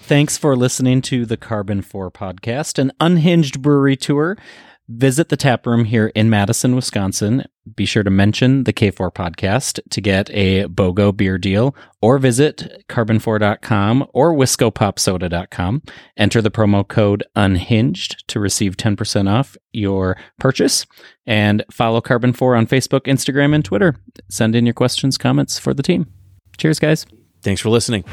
Thanks for listening to the Karben4 podcast, an unhinged brewery tour. Visit the tap room here in Madison, Wisconsin. Be sure to mention the K4 podcast to get a BOGO beer deal or visit karben4.com or whiskopopsoda.com. Enter the promo code unhinged to receive 10% off your purchase and follow Karben4 on Facebook, Instagram, and Twitter. Send in your questions, comments for the team. Cheers, guys. Thanks for listening.